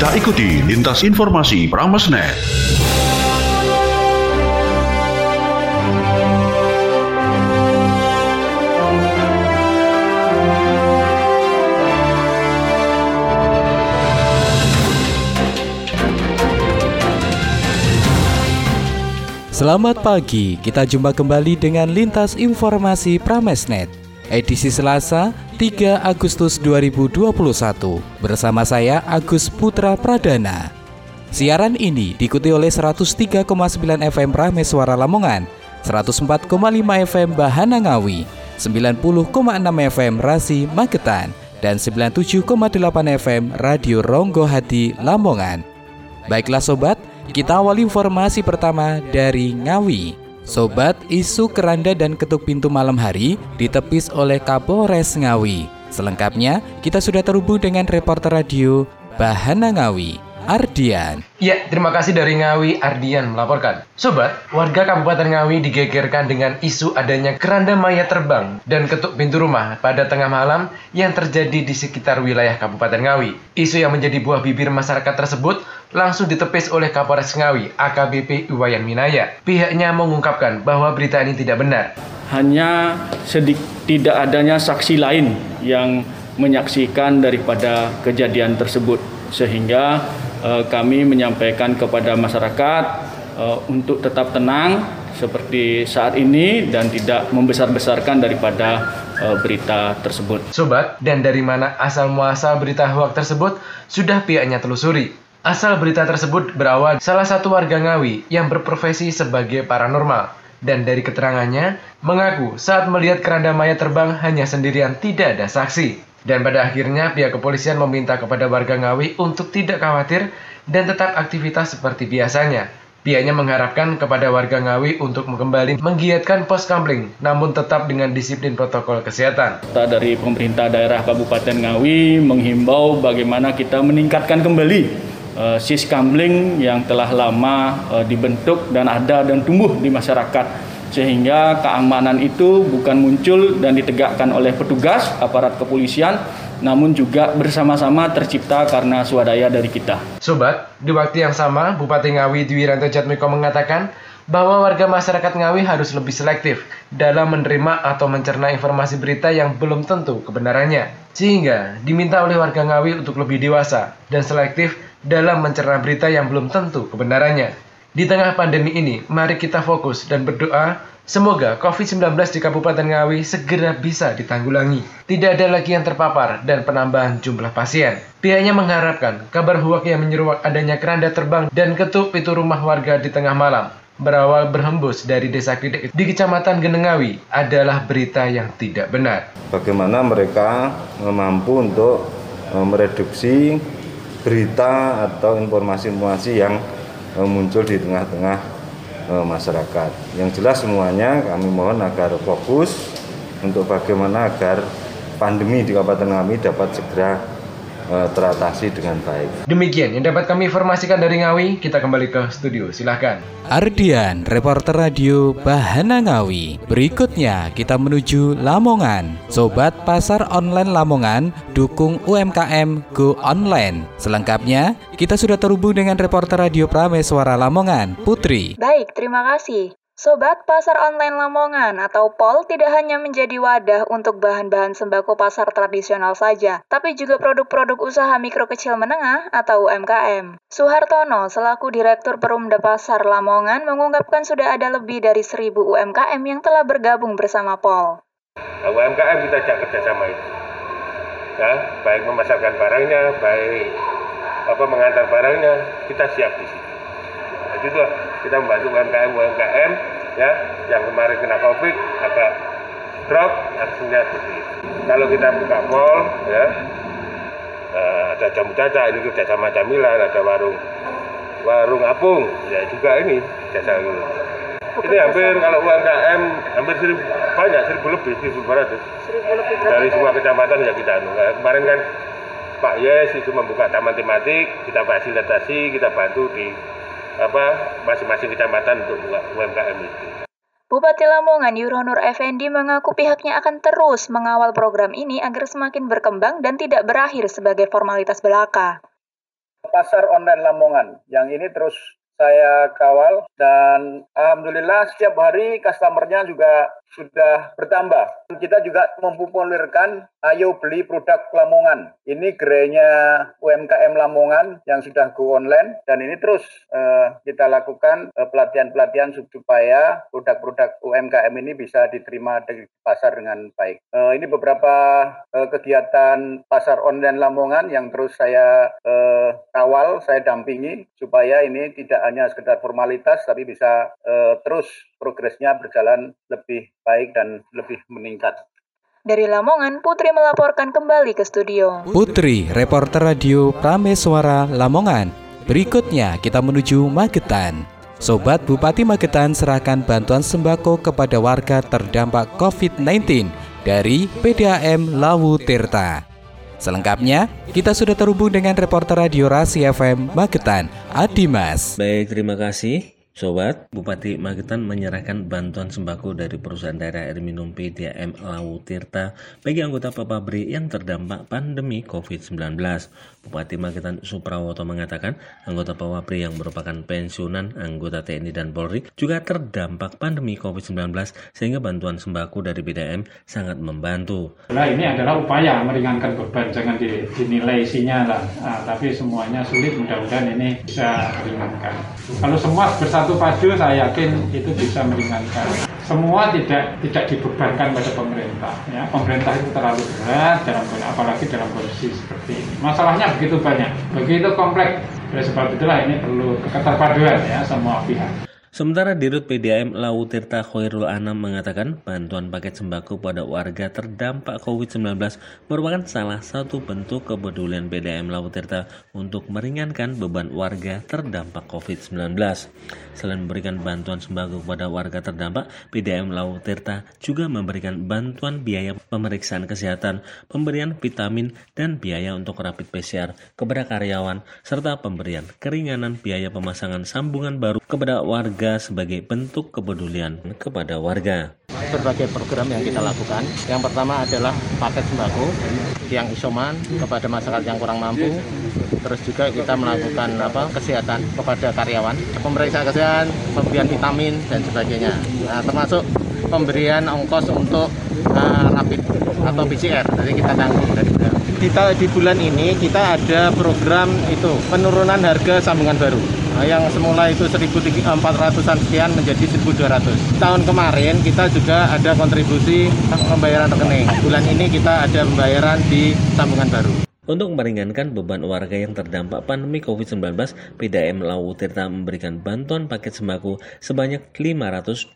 Kita ikuti lintas informasi Pramesnet. Selamat pagi, kita jumpa kembali dengan Lintas Informasi Pramesnet Edisi Selasa 3 Agustus 2021 Bersama saya Agus Putra Pradana. Siaran ini diikuti oleh 103,9 FM Prames Suara Lamongan 104,5 FM Bahana Ngawi 90,6 FM Rasi Magetan dan 97,8 FM Radio Ronggo Hati Lamongan. Baiklah sobat, kita awali informasi pertama dari Ngawi. Sobat, isu keranda dan ketuk pintu malam hari ditepis oleh Kapolres Ngawi. Selengkapnya, kita sudah terhubung dengan reporter radio Bahana Ngawi. Ardian. Ya, terima kasih dari Ngawi Ardian melaporkan. Sobat, warga Kabupaten Ngawi digegerkan dengan isu adanya keranda mayat terbang dan ketuk pintu rumah pada tengah malam yang terjadi di sekitar wilayah Kabupaten Ngawi. Isu yang menjadi buah bibir masyarakat tersebut langsung ditepis oleh Kapolres Ngawi, AKBP Iwayan Minaya. Pihaknya mengungkapkan bahwa berita ini tidak benar. Hanya sedikit tidak adanya saksi lain yang menyaksikan daripada kejadian tersebut sehingga Eh, kami menyampaikan kepada masyarakat eh, untuk tetap tenang seperti saat ini dan tidak membesar-besarkan daripada eh, berita tersebut. Sobat, dan dari mana asal muasal berita hoax tersebut sudah pihaknya telusuri. Asal berita tersebut berawal salah satu warga Ngawi yang berprofesi sebagai paranormal dan dari keterangannya mengaku saat melihat keranda mayat terbang hanya sendirian tidak ada saksi. Dan pada akhirnya pihak kepolisian meminta kepada warga Ngawi untuk tidak khawatir dan tetap aktivitas seperti biasanya. Pihaknya mengharapkan kepada warga Ngawi untuk kembali menggiatkan pos kamling, namun tetap dengan disiplin protokol kesehatan. Kita dari pemerintah daerah Kabupaten Ngawi menghimbau bagaimana kita meningkatkan kembali uh, sis kamling yang telah lama uh, dibentuk dan ada dan tumbuh di masyarakat sehingga keamanan itu bukan muncul dan ditegakkan oleh petugas aparat kepolisian namun juga bersama-sama tercipta karena swadaya dari kita. Sobat, di waktu yang sama, Bupati Ngawi Dwi Ranto Jatmiko mengatakan bahwa warga masyarakat Ngawi harus lebih selektif dalam menerima atau mencerna informasi berita yang belum tentu kebenarannya. Sehingga diminta oleh warga Ngawi untuk lebih dewasa dan selektif dalam mencerna berita yang belum tentu kebenarannya. Di tengah pandemi ini, mari kita fokus dan berdoa semoga COVID-19 di Kabupaten Ngawi segera bisa ditanggulangi. Tidak ada lagi yang terpapar dan penambahan jumlah pasien. Pihaknya mengharapkan kabar huak yang menyeruak adanya keranda terbang dan ketuk pintu rumah warga di tengah malam berawal berhembus dari desa Kidek di Kecamatan Genengawi adalah berita yang tidak benar. Bagaimana mereka mampu untuk eh, mereduksi berita atau informasi-informasi yang Eh, muncul di tengah-tengah eh, masyarakat. Yang jelas semuanya kami mohon agar fokus untuk bagaimana agar pandemi di Kabupaten kami dapat segera Eh, teratasi dengan baik. Demikian yang dapat kami informasikan dari Ngawi. Kita kembali ke studio. Silahkan. Ardian, reporter radio Bahana Ngawi. Berikutnya kita menuju Lamongan. Sobat pasar online Lamongan, dukung UMKM Go Online. Selengkapnya, kita sudah terhubung dengan reporter radio Prameswara Lamongan, Putri. Baik, terima kasih. Sobat Pasar Online Lamongan atau POL tidak hanya menjadi wadah untuk bahan-bahan sembako pasar tradisional saja, tapi juga produk-produk usaha mikro kecil menengah atau UMKM. Suhartono selaku Direktur Perumda Pasar Lamongan mengungkapkan sudah ada lebih dari 1000 UMKM yang telah bergabung bersama POL. UMKM kita ajak kerjasama itu. Ya, baik memasarkan barangnya, baik apa mengantar barangnya, kita siap di situ. Jadi itu kita membantu UMKM UMKM ya yang kemarin kena covid agak drop aksinya seperti itu. Kalau kita buka mall ya uh, ada jamu caca ini kerja sama camilan ada warung warung apung ya juga ini jasa ini. Ini hampir kalau UMKM hampir seribu, banyak seribu lebih seribu ratus dari semua kecamatan ya kita anu. Kemarin kan Pak Yes itu membuka taman tematik, kita fasilitasi, kita bantu di apa masing-masing kecamatan untuk UMKM itu. Bupati Lamongan Yuronur Effendi mengaku pihaknya akan terus mengawal program ini agar semakin berkembang dan tidak berakhir sebagai formalitas belaka. pasar online Lamongan yang ini terus saya kawal dan alhamdulillah setiap hari customernya juga sudah bertambah. Kita juga mempopulerkan ayo beli produk Lamongan. Ini gerainya UMKM Lamongan yang sudah go online dan ini terus uh, kita lakukan pelatihan pelatihan-pelatihan supaya produk-produk UMKM ini bisa diterima di pasar dengan baik. Uh, ini beberapa uh, kegiatan pasar online Lamongan yang terus saya uh, kawal, saya dampingi supaya ini tidak hanya sekedar formalitas tapi bisa uh, terus progresnya berjalan lebih baik dan lebih meningkat. Dari Lamongan, Putri melaporkan kembali ke studio. Putri, reporter radio Prameswara Lamongan. Berikutnya kita menuju Magetan. Sobat Bupati Magetan serahkan bantuan sembako kepada warga terdampak COVID-19 dari PDAM Lawu Tirta. Selengkapnya, kita sudah terhubung dengan reporter radio Rasi FM Magetan, Adimas. Baik, terima kasih. Sobat, Bupati Magetan menyerahkan bantuan sembako dari perusahaan daerah air minum PDAM Lawu Tirta bagi anggota Papabri yang terdampak pandemi COVID-19. Bupati Magetan Suprawoto mengatakan anggota Papabri yang merupakan pensiunan anggota TNI dan Polri juga terdampak pandemi COVID-19 sehingga bantuan sembako dari PDAM sangat membantu. Nah, ini adalah upaya meringankan beban, jangan dinilai isinya lah, nah, tapi semuanya sulit, mudah-mudahan ini bisa meringankan. Kalau semua bersatu satu padu saya yakin itu bisa meringankan. Semua tidak tidak dibebankan pada pemerintah. Ya, pemerintah itu terlalu berat dalam apalagi dalam kondisi seperti ini. Masalahnya begitu banyak, begitu kompleks. Oleh sebab itulah ini perlu keterpaduan ya semua pihak. Sementara Dirut PDAM Lautirta Khairul Anam mengatakan bantuan paket sembako pada warga terdampak COVID-19 merupakan salah satu bentuk kepedulian PDAM Lautirta untuk meringankan beban warga terdampak COVID-19. Selain memberikan bantuan sembako kepada warga terdampak, PDAM Lautirta juga memberikan bantuan biaya pemeriksaan kesehatan, pemberian vitamin, dan biaya untuk rapid PCR kepada karyawan, serta pemberian keringanan biaya pemasangan sambungan baru kepada warga warga sebagai bentuk kepedulian kepada warga. Berbagai program yang kita lakukan. Yang pertama adalah paket sembako yang isoman kepada masyarakat yang kurang mampu. Terus juga kita melakukan apa kesehatan kepada karyawan, pemeriksaan kesehatan, pemberian vitamin dan sebagainya. Nah, termasuk pemberian ongkos untuk uh, rapid atau PCR. Jadi kita tanggung dari kita di bulan ini kita ada program itu penurunan harga sambungan baru yang semula itu 1.400-an sekian menjadi 1.200. Tahun kemarin kita juga ada kontribusi pembayaran rekening. Bulan ini kita ada pembayaran di sambungan baru. Untuk meringankan beban warga yang terdampak pandemi COVID-19, PDAM Lawu Tirta memberikan bantuan paket sembako sebanyak 525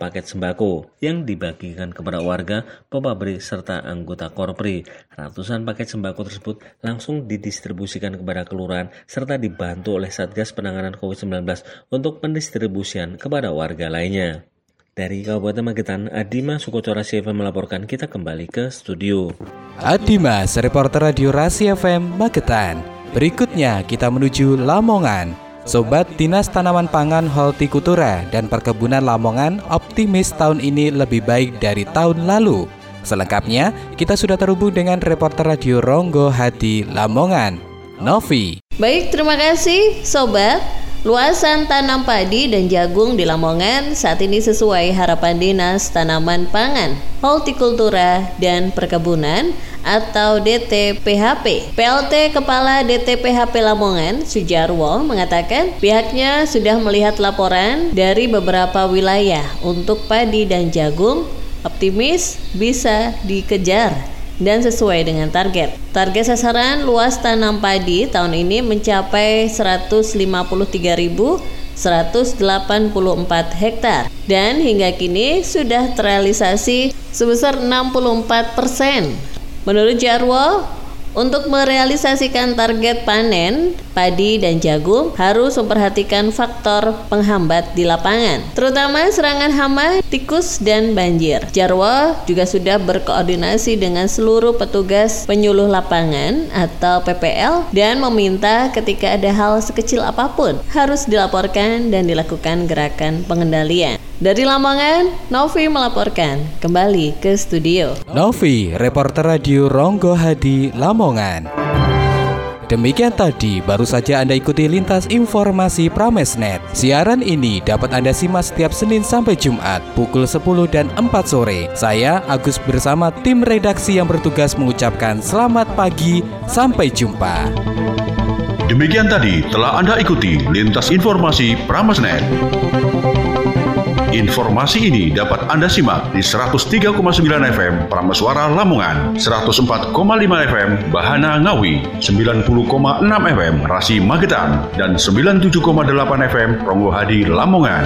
paket sembako yang dibagikan kepada warga, pepabri, serta anggota korpri. Ratusan paket sembako tersebut langsung didistribusikan kepada kelurahan serta dibantu oleh Satgas Penanganan COVID-19 untuk pendistribusian kepada warga lainnya. Dari Kabupaten Magetan, Adima Sukocora FM melaporkan kita kembali ke studio. Adimas, reporter radio Rasi FM Magetan. Berikutnya kita menuju Lamongan. Sobat Dinas Tanaman Pangan Hortikultura dan Perkebunan Lamongan optimis tahun ini lebih baik dari tahun lalu. Selengkapnya, kita sudah terhubung dengan reporter radio Ronggo Hadi Lamongan, Novi. Baik, terima kasih Sobat. Luasan tanam padi dan jagung di Lamongan saat ini sesuai harapan Dinas Tanaman Pangan, Hortikultura dan Perkebunan atau DTPHP. PLT Kepala DTPHP Lamongan, Sujarwo, mengatakan pihaknya sudah melihat laporan dari beberapa wilayah untuk padi dan jagung optimis bisa dikejar dan sesuai dengan target. Target sasaran luas tanam padi tahun ini mencapai 153.184 hektar dan hingga kini sudah terrealisasi sebesar 64 persen. Menurut Jarwo, untuk merealisasikan target panen, padi dan jagung harus memperhatikan faktor penghambat di lapangan, terutama serangan hama, tikus, dan banjir. Jarwo juga sudah berkoordinasi dengan seluruh petugas penyuluh lapangan atau PPL dan meminta ketika ada hal sekecil apa pun harus dilaporkan dan dilakukan gerakan pengendalian. Dari Lamongan, Novi melaporkan kembali ke studio. Novi, reporter radio Ronggo Hadi Lamongan. Demikian tadi, baru saja Anda ikuti lintas informasi Pramesnet. Siaran ini dapat Anda simak setiap Senin sampai Jumat, pukul 10 dan 4 sore. Saya, Agus bersama tim redaksi yang bertugas mengucapkan selamat pagi, sampai jumpa. Demikian tadi telah Anda ikuti lintas informasi Pramesnet. Informasi ini dapat Anda simak di 103,9 FM Prameswara Lamongan, 104,5 FM Bahana Ngawi, 90,6 FM Rasi Magetan, dan 97,8 FM Ronggo Hadi Lamongan.